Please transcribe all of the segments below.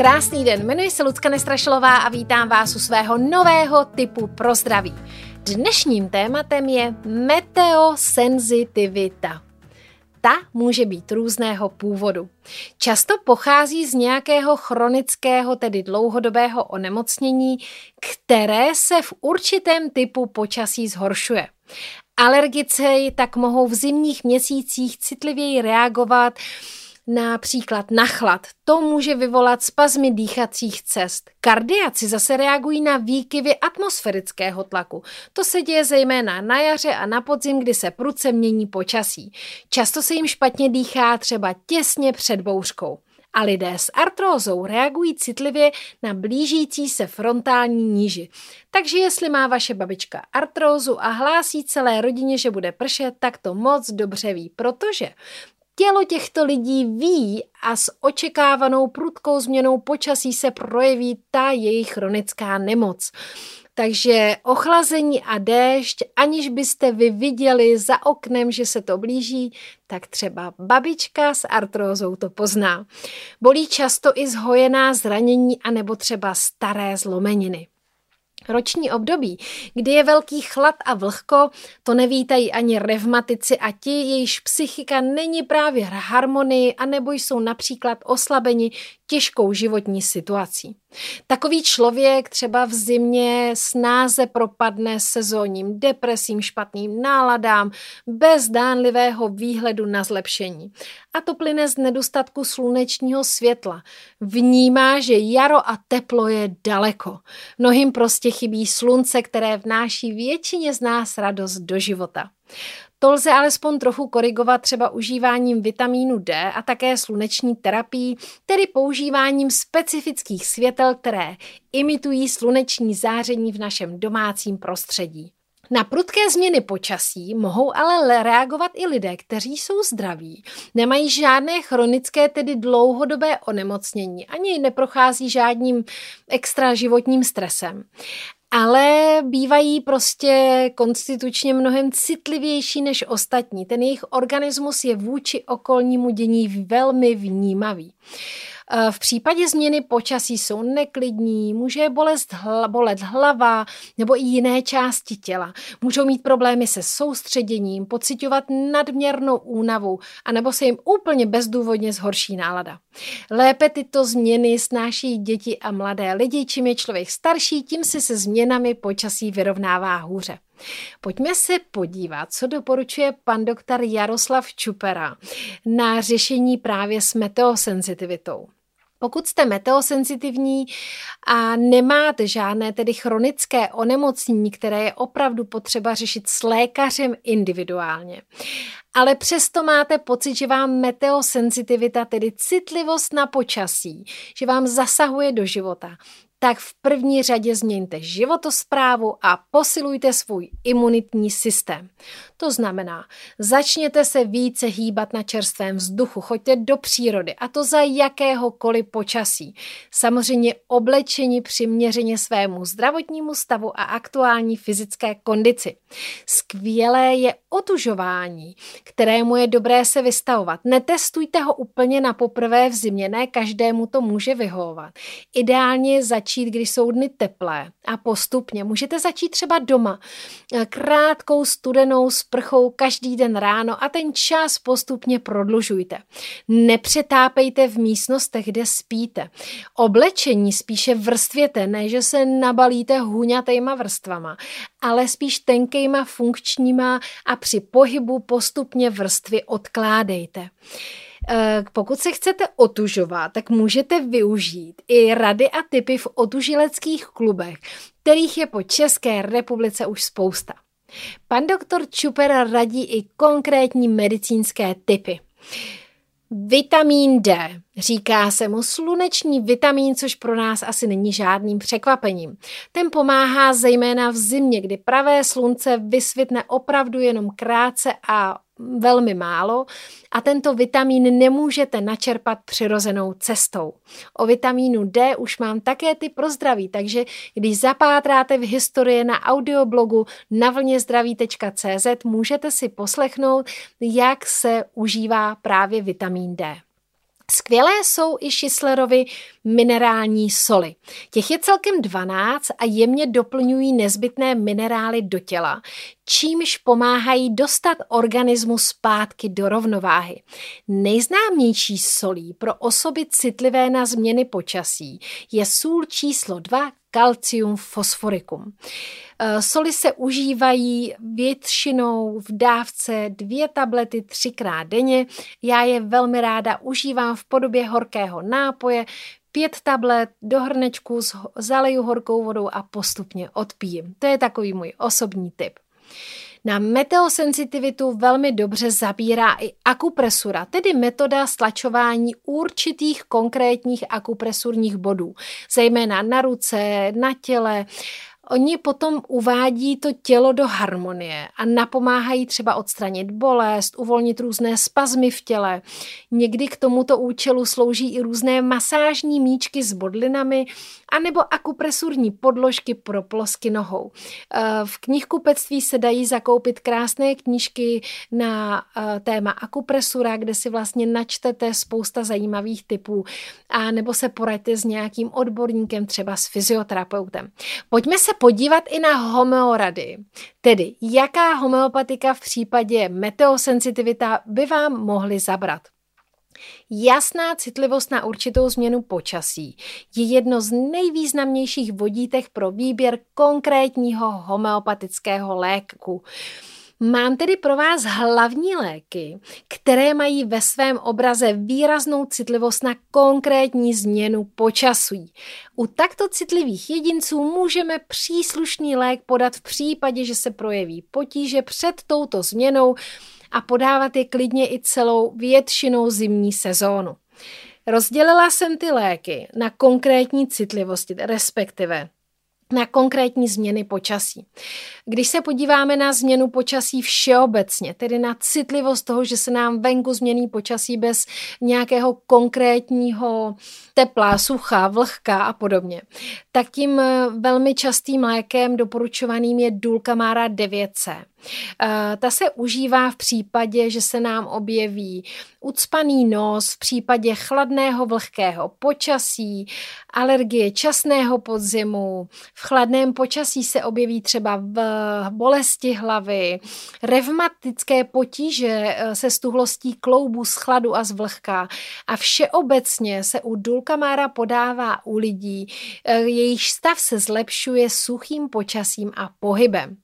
Krásný den, jmenuji se Lucka Nestrašilová a vítám vás u svého nového typu pro zdraví. Dnešním tématem je meteosenzitivita. Ta může být různého původu. Často pochází z nějakého chronického, tedy dlouhodobého onemocnění, které se v určitém typu počasí zhoršuje. Alergici tak mohou v zimních měsících citlivěji reagovat Například na chlad. To může vyvolat spazmy dýchacích cest. Kardiaci zase reagují na výkyvy atmosférického tlaku. To se děje zejména na jaře a na podzim, kdy se prudce mění počasí. Často se jim špatně dýchá třeba těsně před bouřkou. A lidé s artrózou reagují citlivě na blížící se frontální níži. Takže jestli má vaše babička artrózu a hlásí celé rodině, že bude pršet, tak to moc dobře ví, protože Tělo těchto lidí ví a s očekávanou prudkou změnou počasí se projeví ta jejich chronická nemoc. Takže ochlazení a déšť, aniž byste vy viděli za oknem, že se to blíží, tak třeba babička s artrózou to pozná. Bolí často i zhojená zranění anebo třeba staré zlomeniny. Roční období, kdy je velký chlad a vlhko, to nevítají ani revmatici a ti, jejichž psychika není právě harmonii, anebo jsou například oslabeni těžkou životní situací. Takový člověk třeba v zimě snáze propadne sezónním depresím, špatným náladám, bez dánlivého výhledu na zlepšení. A to plyne z nedostatku slunečního světla. Vnímá, že jaro a teplo je daleko. Mnohým prostě chybí slunce, které vnáší většině z nás radost do života. To lze alespoň trochu korigovat třeba užíváním vitamínu D a také sluneční terapii, tedy používáním specifických světel, které imitují sluneční záření v našem domácím prostředí. Na prudké změny počasí mohou ale reagovat i lidé, kteří jsou zdraví, nemají žádné chronické, tedy dlouhodobé onemocnění, ani neprochází žádným extra životním stresem ale bývají prostě konstitučně mnohem citlivější než ostatní. Ten jejich organismus je vůči okolnímu dění velmi vnímavý. Eh, v případě změny počasí jsou neklidní, může bolet, hla, bolet hlava nebo i jiné části těla. Můžou mít problémy se soustředěním, pocitovat nadměrnou únavu, anebo se jim úplně bezdůvodně zhorší nálada. Lépe tyto změny snáší děti a mladé lidi, čím je člověk starší, tím se se změnami počasí vyrovnává hůře. Pojďme se podívat, co doporučuje pan doktor Jaroslav Čupera na řešení právě s meteosenzitivitou. Pokud jste meteosenzitivní a nemáte žádné tedy chronické onemocnění, které je opravdu potřeba řešit s lékařem individuálně, ale přesto máte pocit, že vám meteosenzitivita, tedy citlivost na počasí, že vám zasahuje do života, tak v první řadě změňte životosprávu a posilujte svůj imunitní systém. To znamená, začněte se více hýbat na čerstvém vzduchu, choďte do přírody a to za jakéhokoliv počasí. Samozřejmě oblečení přiměřeně svému zdravotnímu stavu a aktuální fyzické kondici. Skvělé je otužování, kterému je dobré se vystavovat. Netestujte ho úplně na poprvé v zimě, ne každému to může vyhovovat. Ideálně začít začít, když jsou dny teplé a postupně. Můžete začít třeba doma krátkou studenou sprchou každý den ráno a ten čas postupně prodlužujte. Nepřetápejte v místnostech, kde spíte. Oblečení spíše vrstvěte, ne že se nabalíte huňatejma vrstvama, ale spíš tenkejma funkčníma a při pohybu postupně vrstvy odkládejte. Eh, pokud se chcete otužovat, tak můžete využít i rady a typy v otužileckých klubech, kterých je po České republice už spousta. Pan doktor Čuper radí i konkrétní medicínské typy. Vitamín D. Říká se mu sluneční vitamin, což pro nás asi není žádným překvapením. Ten pomáhá zejména v zimě, kdy pravé slunce vysvětne opravdu jenom krátce a velmi málo a tento vitamin nemůžete načerpat přirozenou cestou. O vitamínu D už mám také ty pro zdraví, takže když zapátráte v historii na audioblogu na vlnězdraví.cz můžete si poslechnout, jak se užívá právě vitamin D. Skvělé jsou i Šislerovy minerální soli. Těch je celkem 12 a jemně doplňují nezbytné minerály do těla, čímž pomáhají dostat organismus zpátky do rovnováhy. Nejznámější solí pro osoby citlivé na změny počasí je sůl číslo 2 kalcium fosforicum. Eh, soli se užívají většinou v dávce dvě tablety třikrát denně. Já je velmi ráda užívám v podobě horkého nápoje, pět tablet do hrnečku zaleju horkou vodou a postupně odpijím. To je takový můj osobní tip. Na meteosensitivitu velmi dobře zabírá i akupresura, tedy metoda stlačování určitých konkrétních akupresurních bodů, zejména na ruce, na těle, Oni potom uvádí to tělo do harmonie a napomáhají třeba odstranit bolest, uvolnit různé spazmy v těle. Někdy k tomuto účelu slouží i různé masážní míčky s bodlinami anebo akupresurní podložky pro plosky nohou. Eh, v knihkupectví se dají zakoupit krásné knížky na eh, téma akupresura, kde si vlastně načtete spousta zajímavých typů a nebo se poraďte s nějakým odborníkem, třeba s fyzioterapeutem. Pojďme se podívat i na homeorady, tedy jaká homeopatika v případě meteosensitivita by vám mohly zabrat. Jasná citlivost na určitou změnu počasí je jedno z nejvýznamnějších vodítek pro výběr konkrétního homeopatického léku. Mám tedy pro vás hlavní léky, které mají ve svém obraze výraznou citlivost na konkrétní změnu počasí. U takto citlivých jedinců můžeme příslušný lék podat v případě, že se projeví potíže před touto změnou a podávat je klidně i celou většinou zimní sezónu. Rozdělila jsem ty léky na konkrétní citlivosti, respektive na konkrétní změny počasí. Když se podíváme na změnu počasí všeobecně, tedy na citlivost toho, že se nám venku změní počasí bez nějakého konkrétního tepla, sucha, vlhka a podobně, tak tím velmi častým lékem doporučovaným je Dulcamára 9C. Eh, ta se užívá v případě, že se nám objeví ucpaný nos, v případě chladného vlhkého počasí, alergie časného podzimu, v chladném počasí se objeví třeba v bolesti hlavy, revmatické potíže eh, se stuhlostí kloubů z chladu a z vlhka a všeobecně se u dulkamára podává u lidí, eh, jejich stav se zlepšuje suchým počasím a pohybem.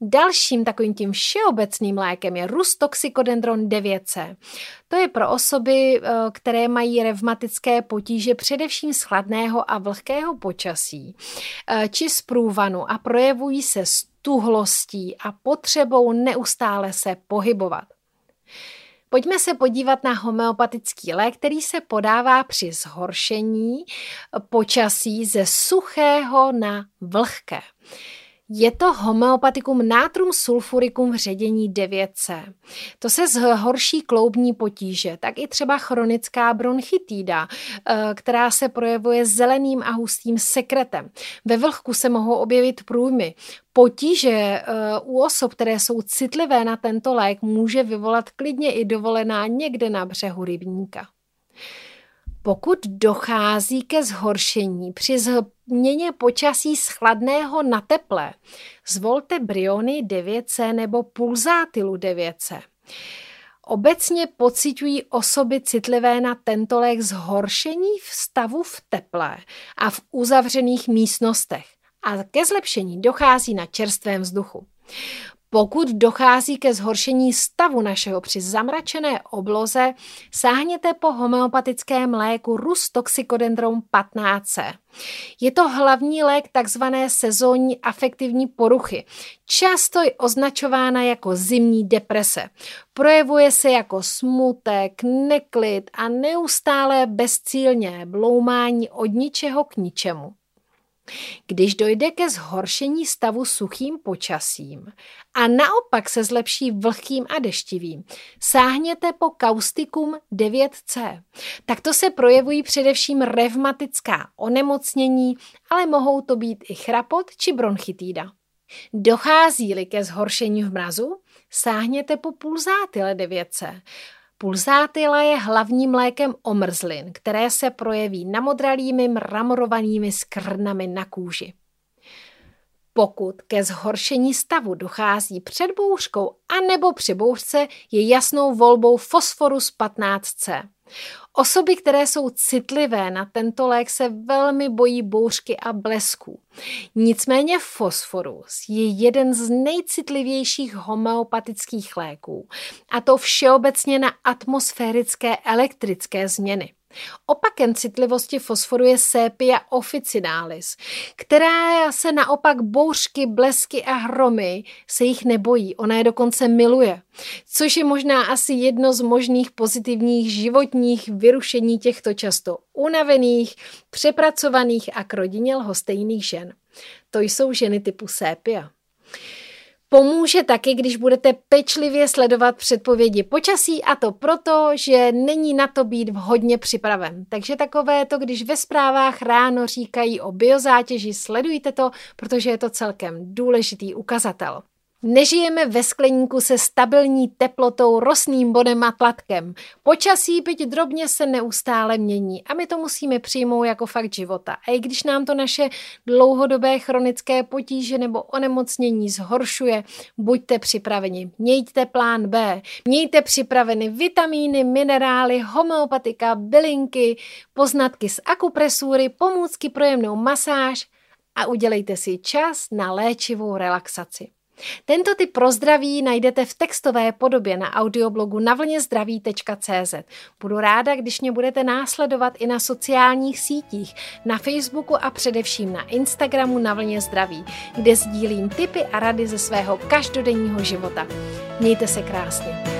Dalším takovým tím všeobecným lékem je Rustoxicodendron 9C. To je pro osoby, eh, které mají revmatické potíže především z chladného a vlhkého počasí eh, či z průvanu a projevují se stuhlostí a potřebou neustále se pohybovat. Pojďme se podívat na homeopatický lék, který se podává při zhoršení počasí ze suchého na vlhké. Je to homeopatikum natrum sulfuricum v ředění 9C. To se zhorší kloubní potíže, tak i třeba chronická bronchitída, eh, která se projevuje zeleným a hustým sekretem. Ve vlhku se mohou objevit průjmy. Potíže eh, u osob, které jsou citlivé na tento lék, může vyvolat klidně i dovolená někde na břehu rybníka. Pokud dochází ke zhoršení při změně počasí z chladného na teplé, zvolte Briony 9C nebo Pulsátilu 9C. Obecně pocitují osoby citlivé na tento lék zhoršení v stavu v teple a v uzavřených místnostech a ke zlepšení dochází na čerstvém vzduchu. Pokud dochází ke zhoršení stavu našeho při zamračené obloze, sáhněte po homeopatickém léku Rus Toxicodendron 15C. Je to hlavní lék tzv. sezónní afektivní poruchy, často je označována jako zimní deprese. Projevuje se jako smutek, neklid a neustálé bezcílně bloumání od ničeho k ničemu. Když dojde ke zhoršení stavu suchým počasím a naopak se zlepší vlhkým a deštivým, sáhněte po kaustikum 9C. Takto se projevují především revmatická onemocnění, ale mohou to být i chrapot či bronchitída. Dochází-li ke zhoršení v mrazu, sáhněte po pulzátile 9C. Pulsátila je hlavním lékem omrzlin, které se projeví namodralými mramorovanými skrnami na kůži. Pokud ke zhoršení stavu dochází před bouřkou anebo při bouřce, je jasnou volbou fosforus 15C. Osoby, které jsou citlivé na tento lék, se velmi bojí bouřky a blesků. Nicméně fosforus je jeden z nejcitlivějších homeopatických léků, a to všeobecně na atmosférické elektrické změny. Opakem citlivosti fosforu je sepia officinalis, která se naopak bouřky, blesky a hromy se jich nebojí. Ona je dokonce miluje, což je možná asi jedno z možných pozitivních životních vyrušení těchto často unavených, přepracovaných a k rodině lhostejných žen. To jsou ženy typu sepia. Pomůže taky, když budete pečlivě sledovat předpovědi počasí a to proto, že není na to být vhodně připraven. Takže takové to, když ve zprávách ráno říkají o biozátěži, sledujte to, protože je to celkem důležitý ukazatel. Nežijeme ve skleníku se stabilní teplotou, rostným bodem a tlatkem. Počasí byť drobně se neustále mění a my to musíme přijmout jako fakt života. A i když nám to naše dlouhodobé chronické potíže nebo onemocnění zhoršuje, buďte připraveni. Mějte plán B, mějte připraveny vitamíny, minerály, homeopatika, bylinky, poznatky z akupresury, pomůcky pro jemnou masáž a udělejte si čas na léčivou relaxaci. Tento typ pro zdraví najdete v textové podobě na audioblogu navlnězdraví.cz. Budu ráda, když mě budete následovat i na sociálních sítích, na Facebooku a především na Instagramu na vlně zdraví, kde sdílím tipy a rady ze svého každodenního života. Mějte se krásně.